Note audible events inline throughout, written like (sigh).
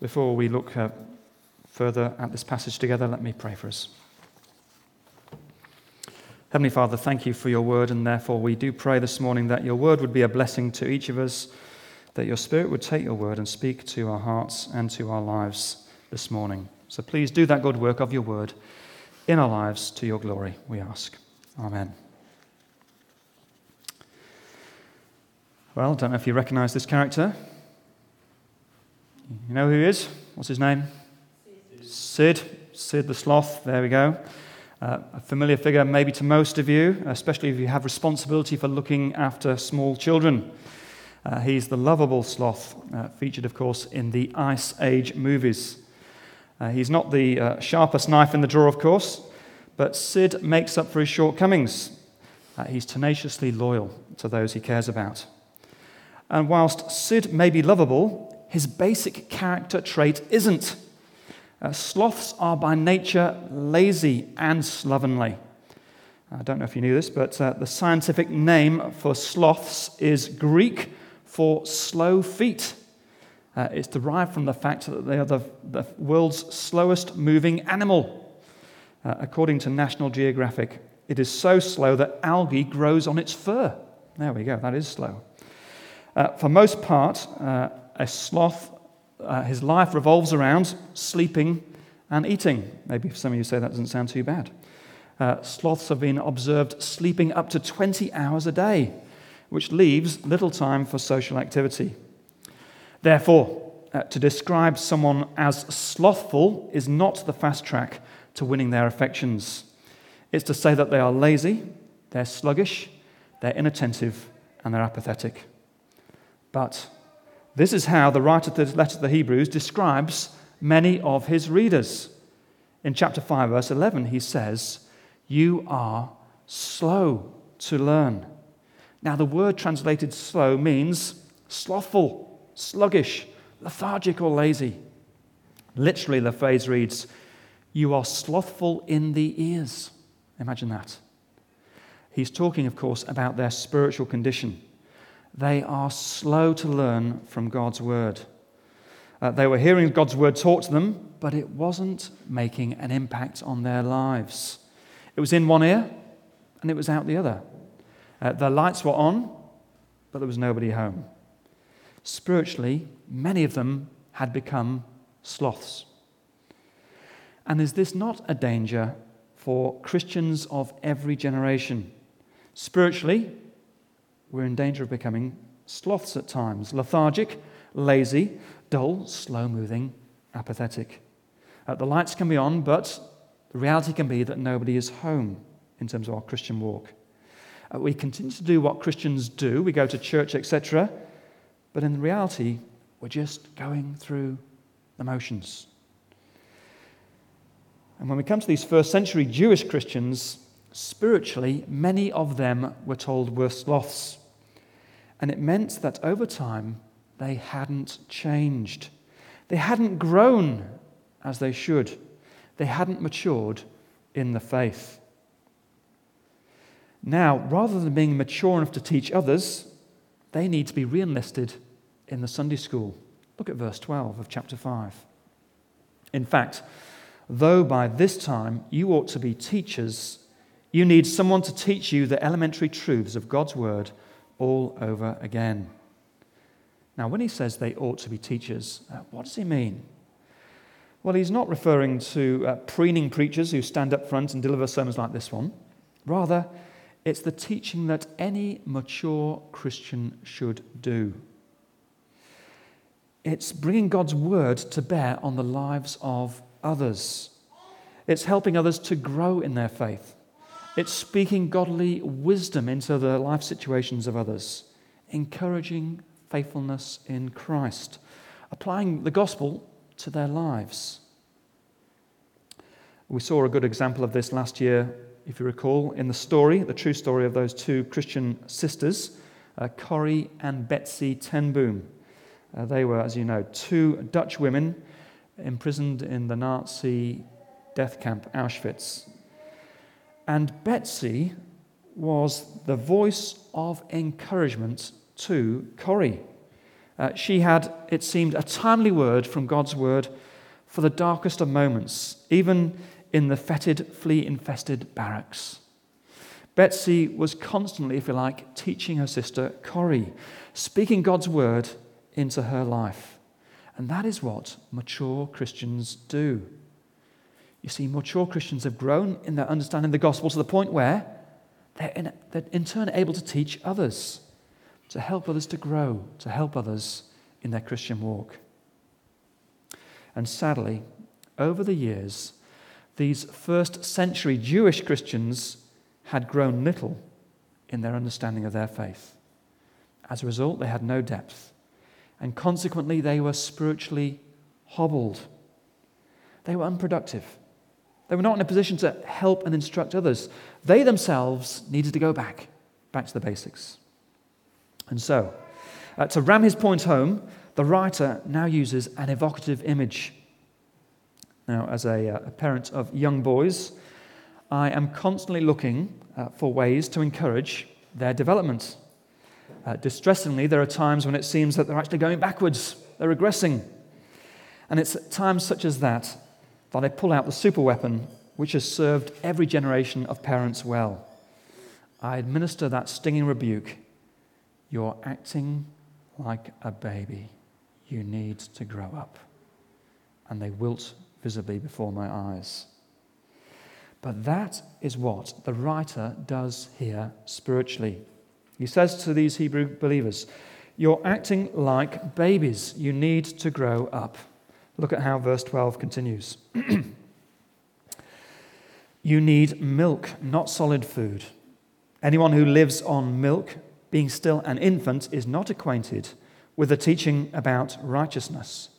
Before we look uh, further at this passage together, let me pray for us. Heavenly Father, thank you for your word, and therefore we do pray this morning that your word would be a blessing to each of us, that your spirit would take your word and speak to our hearts and to our lives this morning. So please do that good work of your word in our lives to your glory, we ask. Amen. Well, I don't know if you recognize this character. You know who he is? What's his name? Sid. Sid the sloth. There we go. Uh, a familiar figure, maybe to most of you, especially if you have responsibility for looking after small children. Uh, he's the lovable sloth, uh, featured, of course, in the Ice Age movies. Uh, he's not the uh, sharpest knife in the drawer, of course, but Sid makes up for his shortcomings. Uh, he's tenaciously loyal to those he cares about. And whilst Sid may be lovable, his basic character trait isn't. Uh, sloths are by nature lazy and slovenly. I don't know if you knew this, but uh, the scientific name for sloths is Greek for slow feet. Uh, it's derived from the fact that they are the, the world's slowest moving animal. Uh, according to National Geographic, it is so slow that algae grows on its fur. There we go, that is slow. Uh, for most part, uh, a sloth uh, his life revolves around sleeping and eating. Maybe some of you say that doesn't sound too bad. Uh, sloths have been observed sleeping up to 20 hours a day, which leaves little time for social activity. Therefore, uh, to describe someone as slothful is not the fast track to winning their affections. It's to say that they are lazy, they're sluggish, they're inattentive, and they're apathetic. But this is how the writer of the letter to the Hebrews describes many of his readers. In chapter 5, verse 11, he says, You are slow to learn. Now, the word translated slow means slothful, sluggish, lethargic, or lazy. Literally, the phrase reads, You are slothful in the ears. Imagine that. He's talking, of course, about their spiritual condition they are slow to learn from God's word. Uh, they were hearing God's word taught to them, but it wasn't making an impact on their lives. It was in one ear and it was out the other. Uh, the lights were on, but there was nobody home. Spiritually, many of them had become sloths. And is this not a danger for Christians of every generation? Spiritually, we're in danger of becoming sloths at times lethargic, lazy, dull, slow moving, apathetic. Uh, the lights can be on, but the reality can be that nobody is home in terms of our Christian walk. Uh, we continue to do what Christians do, we go to church, etc., but in reality, we're just going through the motions. And when we come to these first century Jewish Christians, spiritually, many of them were told were sloths. And it meant that over time, they hadn't changed. They hadn't grown as they should. They hadn't matured in the faith. Now, rather than being mature enough to teach others, they need to be re enlisted in the Sunday school. Look at verse 12 of chapter 5. In fact, though by this time you ought to be teachers, you need someone to teach you the elementary truths of God's word all over again. Now, when he says they ought to be teachers, uh, what does he mean? Well, he's not referring to uh, preening preachers who stand up front and deliver sermons like this one. Rather, it's the teaching that any mature Christian should do. It's bringing God's word to bear on the lives of others. It's helping others to grow in their faith. It's speaking godly wisdom into the life situations of others, encouraging faithfulness in Christ, applying the gospel to their lives. We saw a good example of this last year, if you recall, in the story, the true story of those two Christian sisters, uh, Corrie and Betsy ten Boom. Uh, they were, as you know, two Dutch women imprisoned in the Nazi death camp Auschwitz and Betsy was the voice of encouragement to Corrie. Uh, she had, it seemed, a timely word from God's word for the darkest of moments, even in the fetid, flea infested barracks. Betsy was constantly, if you like, teaching her sister Corrie, speaking God's word into her life. And that is what mature Christians do. You see, mature Christians have grown in their understanding of the gospel to the point where they're in, they're in turn able to teach others, to help others to grow, to help others in their Christian walk. And sadly, over the years, these first century Jewish Christians had grown little in their understanding of their faith. As a result, they had no depth, and consequently, they were spiritually hobbled. They were unproductive. They were not in a position to help and instruct others. They themselves needed to go back, back to the basics. And so, uh, to ram his point home, the writer now uses an evocative image. Now, as a, uh, a parent of young boys, I am constantly looking uh, for ways to encourage their development. Uh, distressingly, there are times when it seems that they're actually going backwards, they're regressing. And it's at times such as that that I pull out the super weapon which has served every generation of parents well. I administer that stinging rebuke You're acting like a baby. You need to grow up. And they wilt visibly before my eyes. But that is what the writer does here spiritually. He says to these Hebrew believers, You're acting like babies. You need to grow up. Look at how verse 12 continues. (clears throat) you need milk, not solid food. Anyone who lives on milk, being still an infant, is not acquainted with the teaching about righteousness.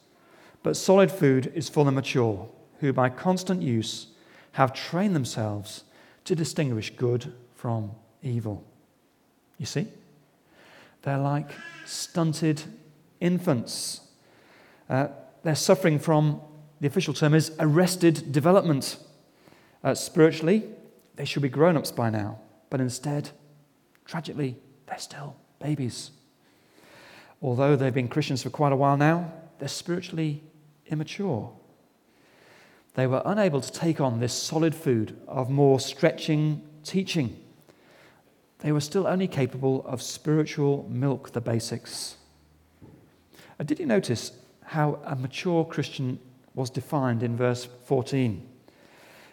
But solid food is for the mature, who by constant use have trained themselves to distinguish good from evil. You see? They're like stunted infants. Uh, they're suffering from, the official term is arrested development. Uh, spiritually, they should be grown ups by now, but instead, tragically, they're still babies. Although they've been Christians for quite a while now, they're spiritually immature. They were unable to take on this solid food of more stretching teaching. They were still only capable of spiritual milk, the basics. Uh, did you notice how a mature Christian was defined in verse 14?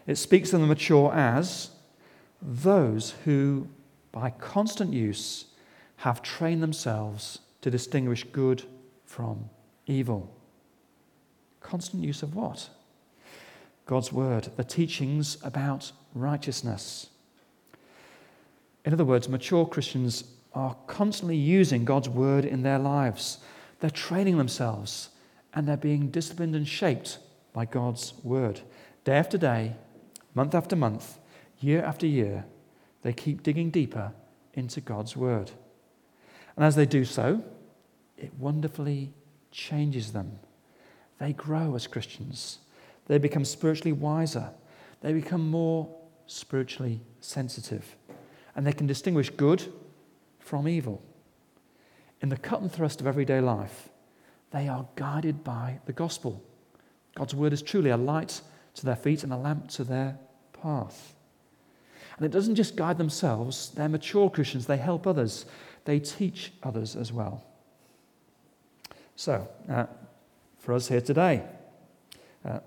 It speaks of the mature as those who, by constant use, have trained themselves to distinguish good from evil. Constant use of what? God's word, the teachings about righteousness. In other words, mature Christians are constantly using God's word in their lives. They're training themselves and they're being disciplined and shaped by God's word. Day after day, month after month, year after year, they keep digging deeper into God's word. And as they do so, it wonderfully changes them. They grow as Christians. They become spiritually wiser. They become more spiritually sensitive. And they can distinguish good from evil. In the cut and thrust of everyday life, they are guided by the gospel. God's word is truly a light to their feet and a lamp to their path. And it doesn't just guide themselves, they're mature Christians, they help others, they teach others as well. So, uh, for us here today, uh,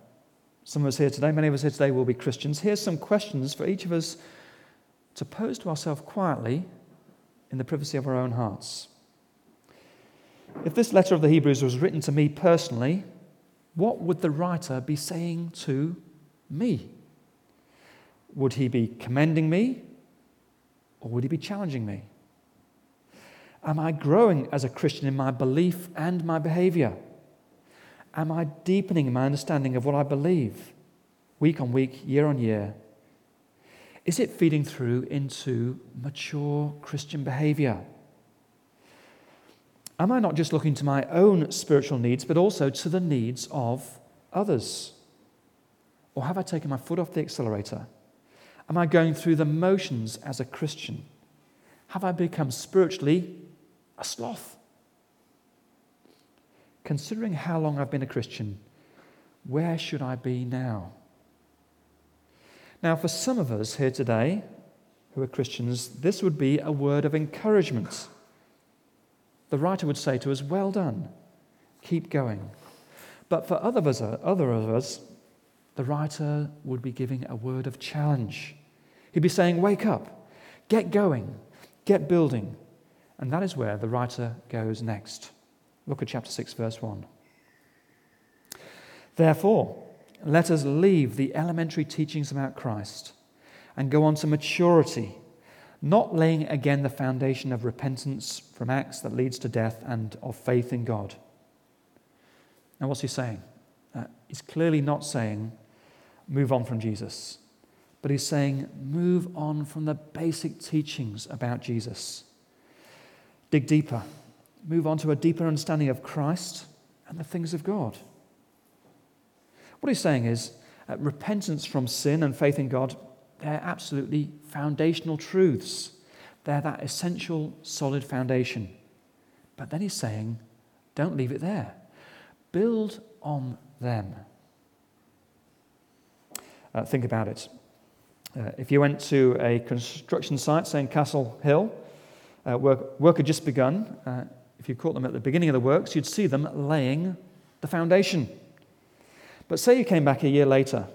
some of us here today, many of us here today will be Christians. Here's some questions for each of us to pose to ourselves quietly in the privacy of our own hearts. If this letter of the Hebrews was written to me personally, what would the writer be saying to me? Would he be commending me or would he be challenging me? Am I growing as a Christian in my belief and my behavior? Am I deepening my understanding of what I believe week on week, year on year? Is it feeding through into mature Christian behavior? Am I not just looking to my own spiritual needs, but also to the needs of others? Or have I taken my foot off the accelerator? Am I going through the motions as a Christian? Have I become spiritually a sloth? considering how long I've been a Christian, where should I be now? Now, for some of us here today who are Christians, this would be a word of encouragement. The writer would say to us, Well done, keep going. But for other of us, other of us the writer would be giving a word of challenge. He'd be saying, Wake up, get going, get building. And that is where the writer goes next. Look at chapter 6, verse 1. Therefore, let us leave the elementary teachings about Christ and go on to maturity, not laying again the foundation of repentance from acts that leads to death and of faith in God. Now, what's he saying? Uh, he's clearly not saying move on from Jesus, but he's saying move on from the basic teachings about Jesus. Dig deeper, move on to a deeper understanding of Christ and the things of God. What he's saying is uh, repentance from sin and faith in God, they're absolutely foundational truths. They're that essential, solid foundation. But then he's saying, don't leave it there. Build on them. Uh, think about it. Uh, if you went to a construction site, say in Castle Hill, uh, work, work had just begun. Uh, if you caught them at the beginning of the works, you'd see them laying the foundation. But say you came back a year later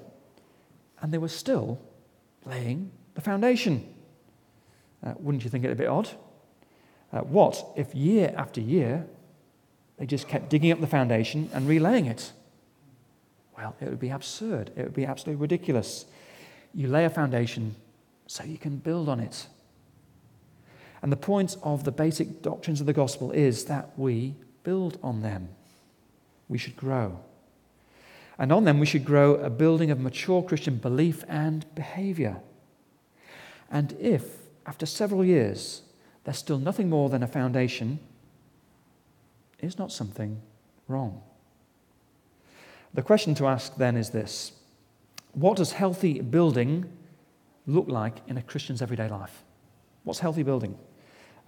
and they were still laying the foundation. Uh, wouldn't you think it a bit odd? Uh, what if year after year they just kept digging up the foundation and relaying it? Well, it would be absurd. It would be absolutely ridiculous. You lay a foundation so you can build on it. And the point of the basic doctrines of the gospel is that we build on them. We should grow. And on them, we should grow a building of mature Christian belief and behavior. And if, after several years, there's still nothing more than a foundation, is not something wrong? The question to ask then is this What does healthy building look like in a Christian's everyday life? What's healthy building?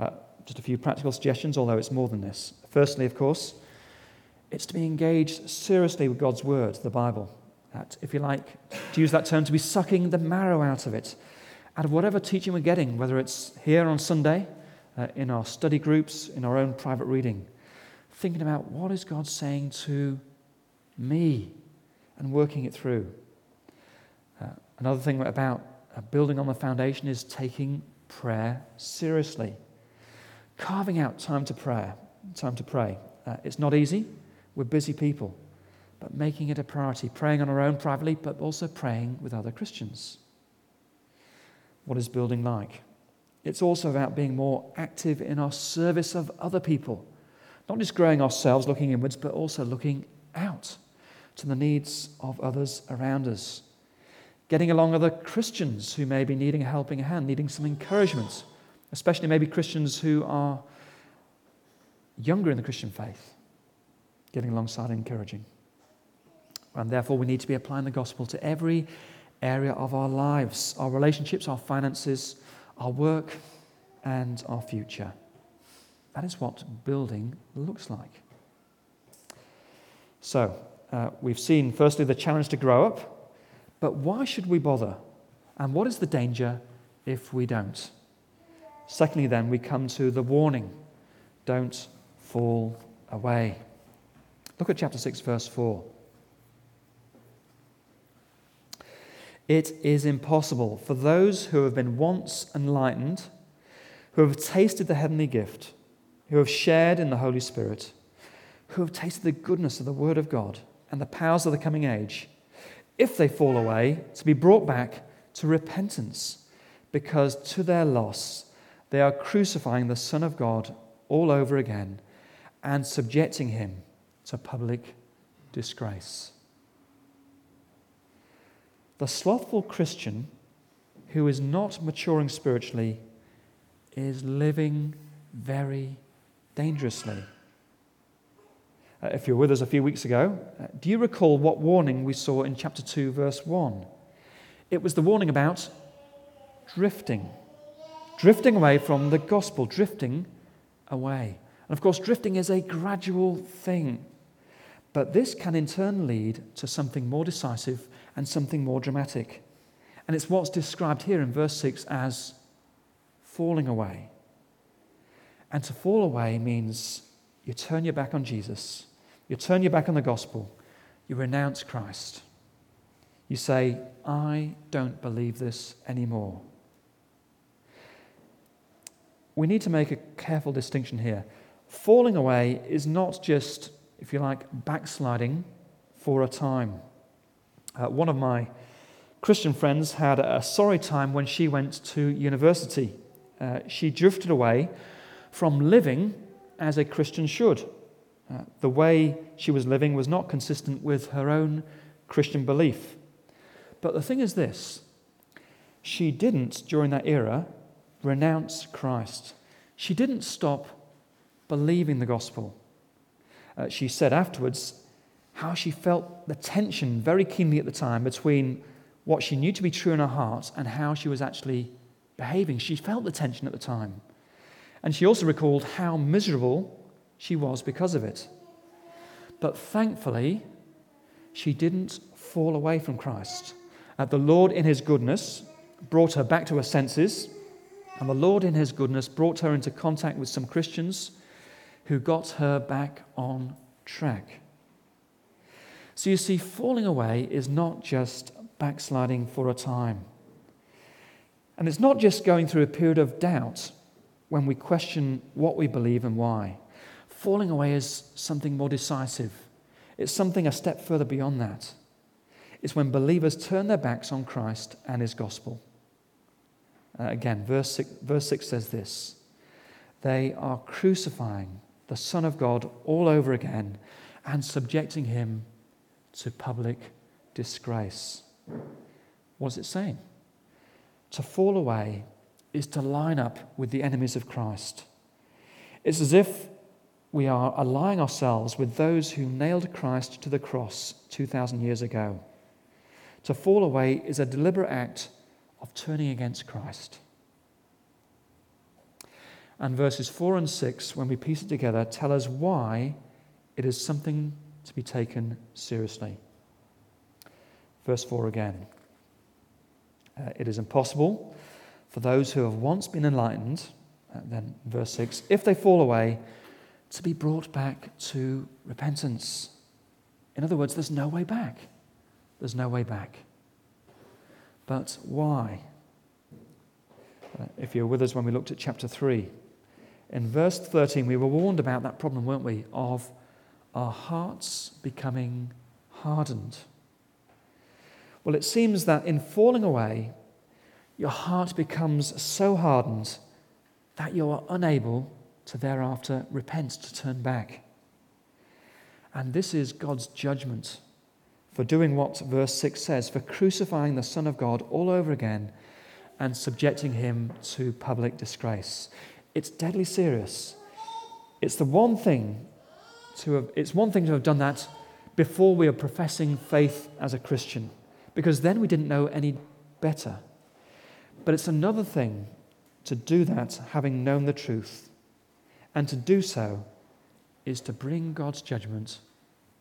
Uh, just a few practical suggestions, although it's more than this. Firstly, of course, it's to be engaged seriously with God's word, the Bible. That, if you like, to use that term, to be sucking the marrow out of it, out of whatever teaching we're getting, whether it's here on Sunday, uh, in our study groups, in our own private reading, thinking about what is God saying to me and working it through. Uh, another thing about uh, building on the foundation is taking prayer seriously, carving out time to prayer, time to pray. Uh, it's not easy. We're busy people, but making it a priority, praying on our own privately, but also praying with other Christians. What is building like? It's also about being more active in our service of other people, not just growing ourselves, looking inwards, but also looking out to the needs of others around us. Getting along other Christians who may be needing a helping hand, needing some encouragement, especially maybe Christians who are younger in the Christian faith getting alongside and encouraging. And therefore, we need to be applying the gospel to every area of our lives our relationships, our finances, our work, and our future. That is what building looks like. So, uh, we've seen firstly the challenge to grow up, but why should we bother? And what is the danger if we don't? Secondly, then, we come to the warning don't fall away. Look at chapter 6, verse 4. It is impossible for those who have been once enlightened, who have tasted the heavenly gift, who have shared in the Holy Spirit, who have tasted the goodness of the Word of God and the powers of the coming age, if they fall away, to be brought back to repentance, because to their loss they are crucifying the Son of God all over again and subjecting him it's a public disgrace. The slothful Christian who is not maturing spiritually is living very dangerously. Uh, if you were with us a few weeks ago, uh, do you recall what warning we saw in chapter 2, verse 1? It was the warning about drifting, drifting away from the gospel, drifting away. And of course, drifting is a gradual thing. But this can in turn lead to something more decisive and something more dramatic. And it's what's described here in verse 6 as falling away. And to fall away means you turn your back on Jesus, you turn your back on the gospel, you renounce Christ. You say, I don't believe this anymore. We need to make a careful distinction here. Falling away is not just, if you like, backsliding for a time. Uh, one of my Christian friends had a sorry time when she went to university. Uh, she drifted away from living as a Christian should. Uh, the way she was living was not consistent with her own Christian belief. But the thing is this she didn't, during that era, renounce Christ. She didn't stop believing the gospel. Uh, she said afterwards how she felt the tension very keenly at the time between what she knew to be true in her heart and how she was actually behaving. She felt the tension at the time. And she also recalled how miserable she was because of it. But thankfully, she didn't fall away from Christ. Uh, the Lord, in His goodness, brought her back to her senses, and the Lord, in His goodness, brought her into contact with some Christians who got her back on track. So you see, falling away is not just backsliding for a time. And it's not just going through a period of doubt when we question what we believe and why. Falling away is something more decisive, it's something a step further beyond that. It's when believers turn their backs on Christ and his gospel. Uh, again, verse six, verse 6 says this They are crucifying the Son of God all over again and subjecting him to public disgrace. What is it saying? To fall away is to line up with the enemies of Christ. It's as if we are allying ourselves with those who nailed Christ to the cross 2,000 years ago. To fall away is a deliberate act of turning against Christ. And verses 4 and 6, when we piece it together, tell us why it is something to be taken seriously. Verse 4 again. Uh, it is impossible for those who have once been enlightened, uh, then verse 6, if they fall away, to be brought back to repentance. In other words, there's no way back. There's no way back. But why? Uh, if you're with us when we looked at chapter 3, in verse 13, we were warned about that problem, weren't we? Of our hearts becoming hardened. Well, it seems that in falling away, your heart becomes so hardened that you are unable to thereafter repent, to turn back. And this is God's judgment for doing what verse 6 says, for crucifying the Son of God all over again and subjecting him to public disgrace. It's deadly serious. It's the one thing to have, it's one thing to have done that before we are professing faith as a Christian, because then we didn't know any better. But it's another thing to do that having known the truth. And to do so is to bring God's judgment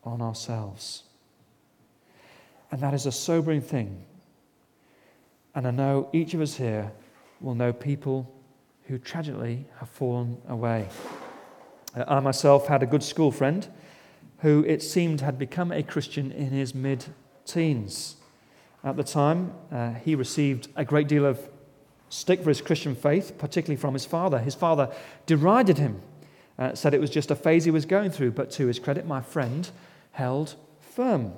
on ourselves. And that is a sobering thing. And I know each of us here will know people who tragically have fallen away. Uh, I myself had a good school friend who it seemed had become a Christian in his mid teens. At the time, uh, he received a great deal of stick for his Christian faith, particularly from his father. His father derided him, uh, said it was just a phase he was going through, but to his credit, my friend held firm.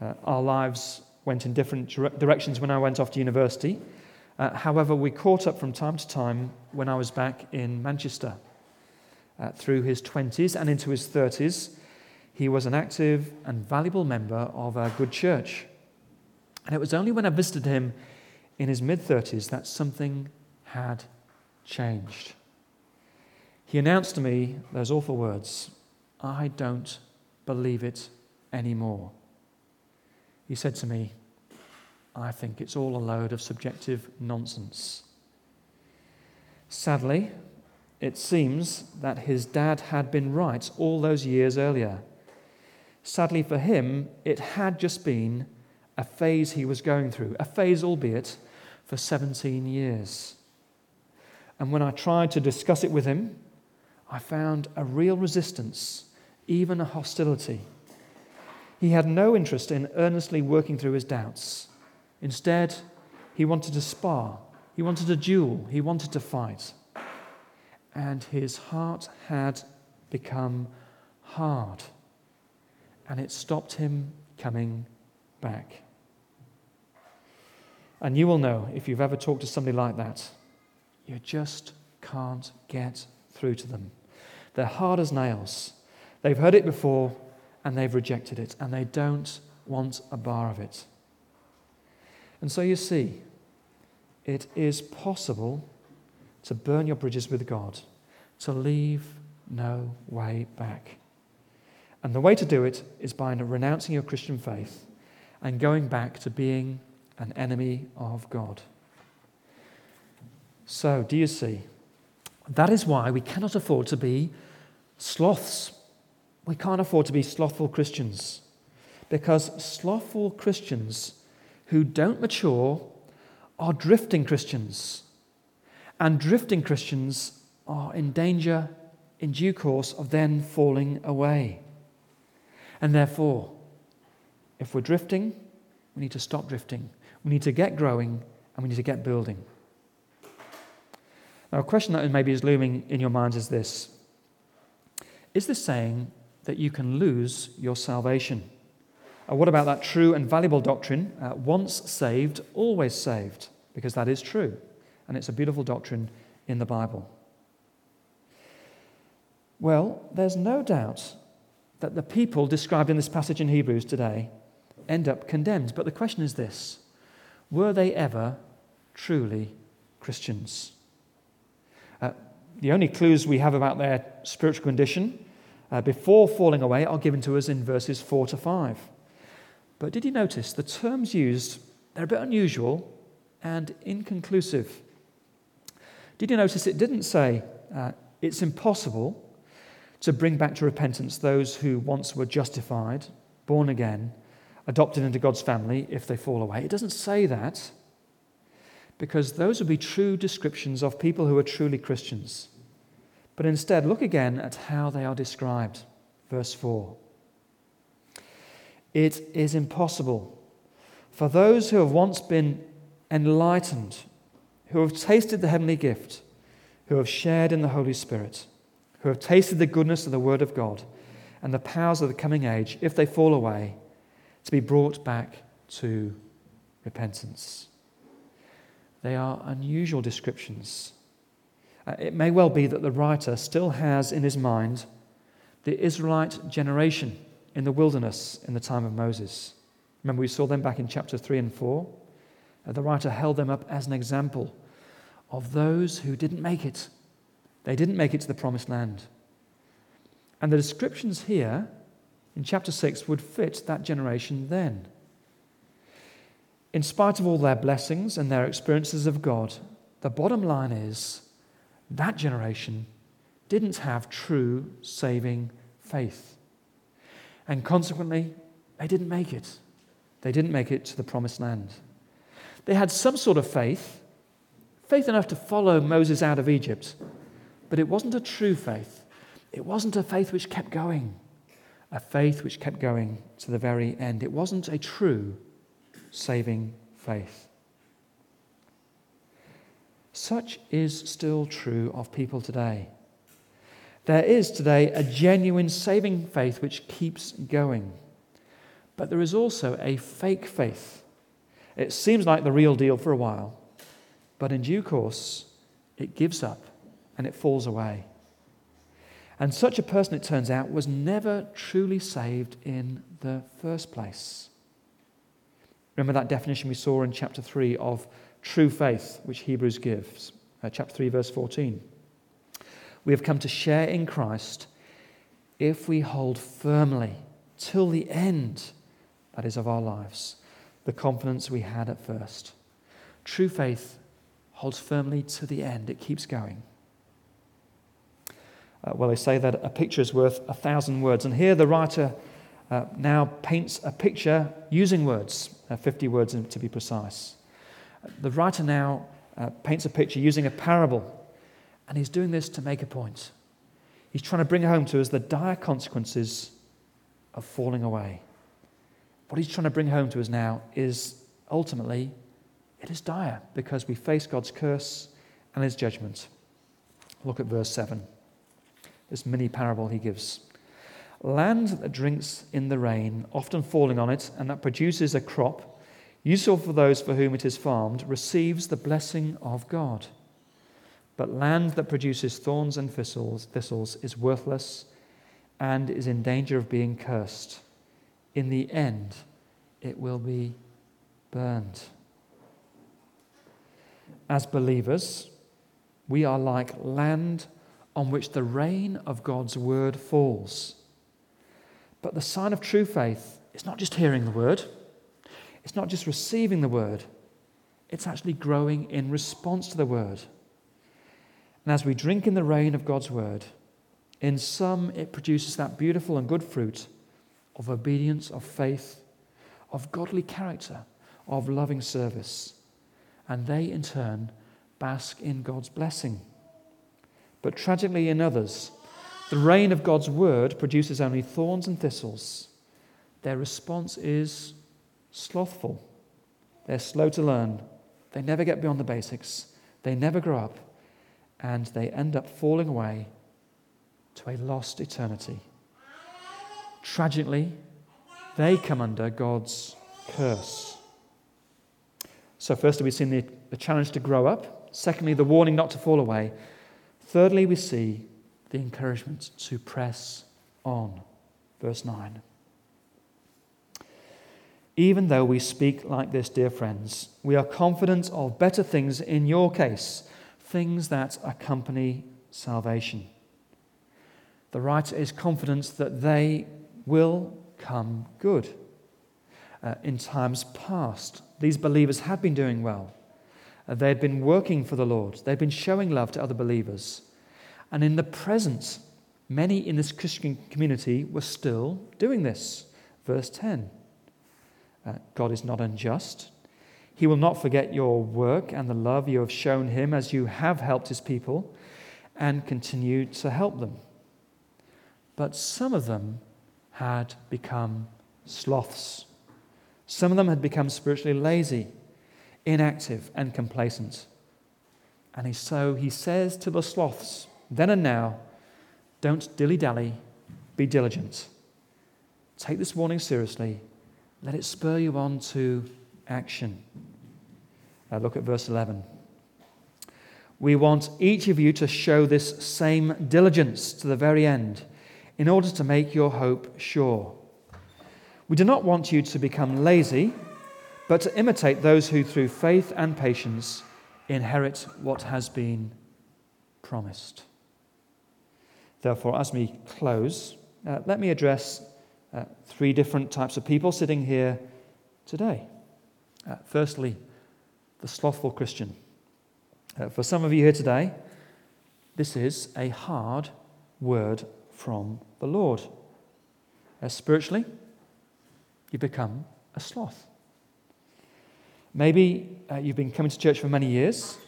Uh, our lives went in different directions when I went off to university. Uh, however, we caught up from time to time when I was back in Manchester. Uh, through his 20s and into his 30s, he was an active and valuable member of a good church. And it was only when I visited him in his mid 30s that something had changed. He announced to me those awful words I don't believe it anymore. He said to me, I think it's all a load of subjective nonsense. Sadly, it seems that his dad had been right all those years earlier. Sadly for him, it had just been a phase he was going through, a phase, albeit, for 17 years. And when I tried to discuss it with him, I found a real resistance, even a hostility. He had no interest in earnestly working through his doubts. Instead, he wanted to spar, he wanted to duel, he wanted to fight. And his heart had become hard, and it stopped him coming back. And you will know if you've ever talked to somebody like that, you just can't get through to them. They're hard as nails. They've heard it before and they've rejected it, and they don't want a bar of it. And so you see, it is possible to burn your bridges with God, to leave no way back. And the way to do it is by renouncing your Christian faith and going back to being an enemy of God. So, do you see? That is why we cannot afford to be sloths. We can't afford to be slothful Christians because slothful Christians who don't mature are drifting Christians. And drifting Christians are in danger, in due course, of then falling away. And therefore, if we're drifting, we need to stop drifting. We need to get growing and we need to get building. Now, a question that maybe is looming in your minds is this Is this saying that you can lose your salvation? Uh, what about that true and valuable doctrine, uh, once saved, always saved? Because that is true, and it's a beautiful doctrine in the Bible. Well, there's no doubt that the people described in this passage in Hebrews today end up condemned. But the question is this were they ever truly Christians? Uh, the only clues we have about their spiritual condition uh, before falling away are given to us in verses 4 to 5. But did you notice the terms used, they're a bit unusual and inconclusive. Did you notice it didn't say uh, it's impossible to bring back to repentance those who once were justified, born again, adopted into God's family if they fall away. It doesn't say that because those would be true descriptions of people who are truly Christians. But instead, look again at how they are described. Verse 4. It is impossible for those who have once been enlightened, who have tasted the heavenly gift, who have shared in the Holy Spirit, who have tasted the goodness of the Word of God and the powers of the coming age, if they fall away, to be brought back to repentance. They are unusual descriptions. Uh, it may well be that the writer still has in his mind the Israelite generation in the wilderness in the time of Moses. Remember, we saw them back in chapter 3 and 4. Uh, the writer held them up as an example of those who didn't make it. They didn't make it to the promised land. And the descriptions here in chapter 6 would fit that generation then. In spite of all their blessings and their experiences of God, the bottom line is that generation didn't have true saving faith. And consequently, they didn't make it. They didn't make it to the promised land. They had some sort of faith, faith enough to follow Moses out of Egypt, but it wasn't a true faith. It wasn't a faith which kept going a faith which kept going to the very end. It wasn't a true saving faith. Such is still true of people today. There is today a genuine saving faith which keeps going. But there is also a fake faith. It seems like the real deal for a while, but in due course, it gives up and it falls away. And such a person, it turns out, was never truly saved in the first place. Remember that definition we saw in chapter 3 of true faith, which Hebrews gives, uh, chapter 3, verse 14. We have come to share in Christ if we hold firmly till the end, that is, of our lives, the confidence we had at first. True faith holds firmly to the end, it keeps going. Uh, well, they say that a picture is worth a thousand words. And here the writer uh, now paints a picture using words, uh, 50 words to be precise. The writer now uh, paints a picture using a parable, and he's doing this to make a point. He's trying to bring home to us the dire consequences of falling away. What he's trying to bring home to us now is ultimately it is dire because we face God's curse and his judgment. Look at verse 7. This mini parable he gives. Land that drinks in the rain, often falling on it, and that produces a crop, useful for those for whom it is farmed, receives the blessing of God. But land that produces thorns and thistles, thistles is worthless and is in danger of being cursed. In the end, it will be burned. As believers, we are like land on which the rain of God's word falls. But the sign of true faith is not just hearing the word, it's not just receiving the word, it's actually growing in response to the word. And as we drink in the rain of God's word, in some it produces that beautiful and good fruit of obedience, of faith, of godly character, of loving service. And they, in turn, bask in God's blessing. But tragically, in others, the rain of God's word produces only thorns and thistles. Their response is slothful. They're slow to learn. They never get beyond the basics. They never grow up. And they end up falling away to a lost eternity. Tragically, they come under God's curse. So, firstly, we've seen the, the challenge to grow up. Secondly, the warning not to fall away. Thirdly, we see the encouragement to press on. Verse 9. Even though we speak like this, dear friends, we are confident of better things in your case, things that accompany salvation. The writer is confident that they will come good. Uh, in times past, these believers had been doing well. Uh, they had been working for the Lord, they'd been showing love to other believers. And in the present, many in this Christian community were still doing this. Verse 10 uh, God is not unjust. He will not forget your work and the love you have shown him as you have helped his people and continue to help them. But some of them had become sloths. Some of them had become spiritually lazy, inactive, and complacent. And so he says to the sloths, then and now, don't dilly dally, be diligent. Take this warning seriously. Let it spur you on to action. Now look at verse 11. We want each of you to show this same diligence to the very end in order to make your hope sure. We do not want you to become lazy, but to imitate those who, through faith and patience, inherit what has been promised. Therefore, as we close, uh, let me address uh, three different types of people sitting here today. Uh, firstly, the slothful Christian. Uh, for some of you here today, this is a hard word from the Lord. As spiritually, you become a sloth. Maybe uh, you've been coming to church for many years,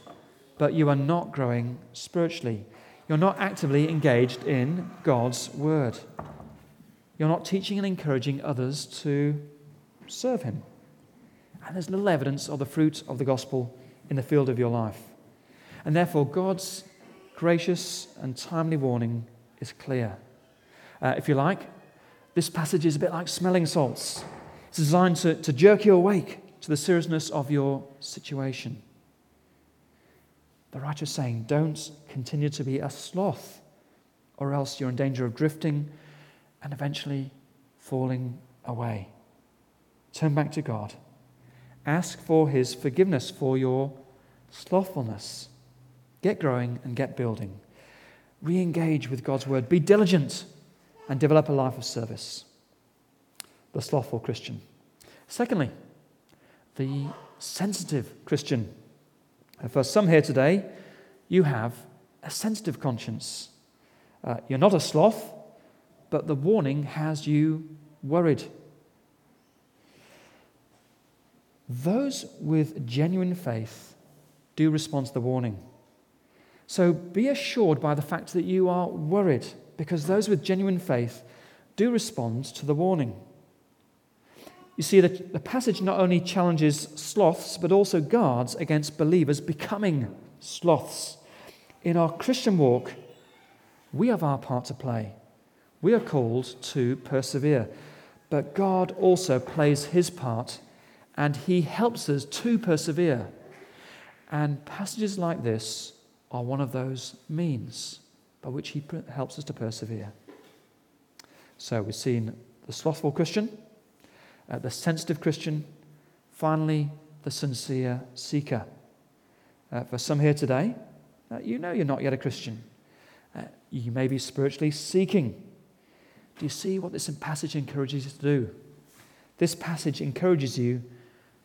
but you are not growing spiritually. You're not actively engaged in God's word. You're not teaching and encouraging others to serve Him. And there's little evidence of the fruit of the gospel in the field of your life. And therefore, God's gracious and timely warning is clear. Uh, if you like, this passage is a bit like smelling salts. It's designed to, to jerk you awake to the seriousness of your situation. The writer is saying, don't continue to be a sloth, or else you're in danger of drifting and eventually falling away. Turn back to God. Ask for His forgiveness for your slothfulness. Get growing and get building re engage with God's word, be diligent, and develop a life of service. The slothful Christian. Secondly, the sensitive Christian. For some here today, you have a sensitive conscience. Uh, you're not a sloth, but the warning has you worried. Those with genuine faith do respond to the warning. So be assured by the fact that you are worried, because those with genuine faith do respond to the warning. You see, the, the passage not only challenges sloths, but also guards against believers becoming sloths. In our Christian walk, we have our part to play. We are called to persevere. But God also plays his part and he helps us to persevere. And passages like this are one of those means by which he helps us to persevere. So we've seen the slothful Christian, uh, the sensitive Christian, finally, the sincere seeker. Uh, for some here today, uh, you know you're not yet a Christian. Uh, you may be spiritually seeking. Do you see what this passage encourages you to do? This passage encourages you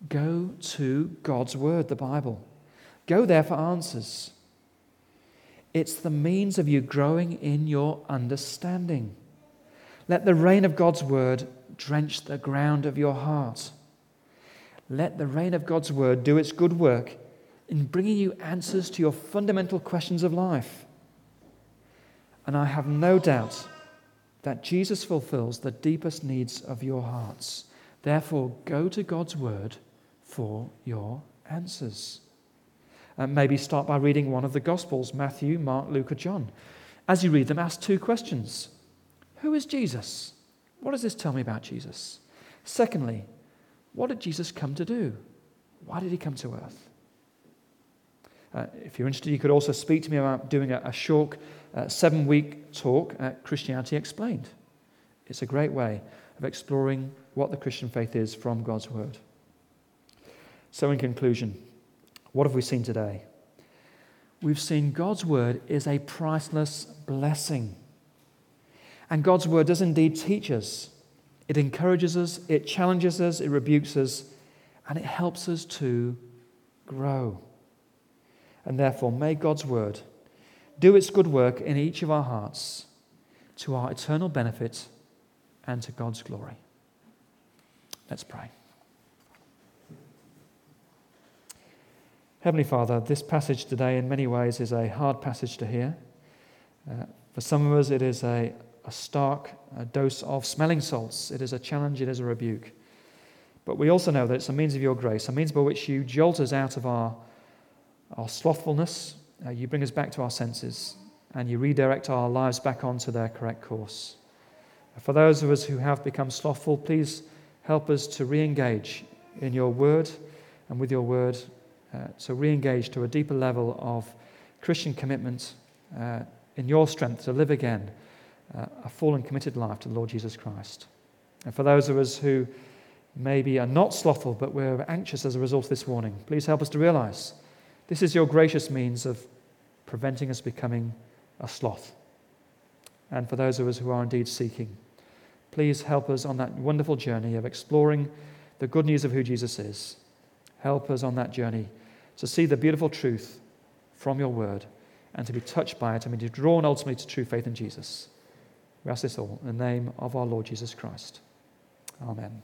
Go to God's Word, the Bible. Go there for answers. It's the means of you growing in your understanding. Let the rain of God's Word drench the ground of your heart. Let the rain of God's Word do its good work in bringing you answers to your fundamental questions of life. And I have no doubt that Jesus fulfills the deepest needs of your hearts. Therefore, go to God's Word for your answers. Uh, maybe start by reading one of the Gospels Matthew, Mark, Luke, or John. As you read them, ask two questions Who is Jesus? What does this tell me about Jesus? Secondly, what did Jesus come to do? Why did he come to earth? Uh, if you're interested, you could also speak to me about doing a, a short uh, seven week talk at Christianity Explained. It's a great way of exploring what the Christian faith is from God's Word. So, in conclusion, what have we seen today? We've seen God's word is a priceless blessing. And God's word does indeed teach us. It encourages us, it challenges us, it rebukes us, and it helps us to grow. And therefore, may God's word do its good work in each of our hearts to our eternal benefit and to God's glory. Let's pray. Heavenly Father, this passage today, in many ways, is a hard passage to hear. Uh, for some of us, it is a, a stark a dose of smelling salts. It is a challenge, it is a rebuke. But we also know that it's a means of your grace, a means by which you jolt us out of our, our slothfulness, uh, you bring us back to our senses, and you redirect our lives back onto their correct course. For those of us who have become slothful, please help us to re engage in your word and with your word uh, so re engage to a deeper level of Christian commitment uh, in your strength to live again uh, a full and committed life to the Lord Jesus Christ. And for those of us who maybe are not slothful, but we're anxious as a result of this warning, please help us to realize this is your gracious means of preventing us becoming a sloth. And for those of us who are indeed seeking, please help us on that wonderful journey of exploring the good news of who Jesus is. Help us on that journey to see the beautiful truth from your word and to be touched by it and to be drawn ultimately to true faith in Jesus. We ask this all in the name of our Lord Jesus Christ. Amen.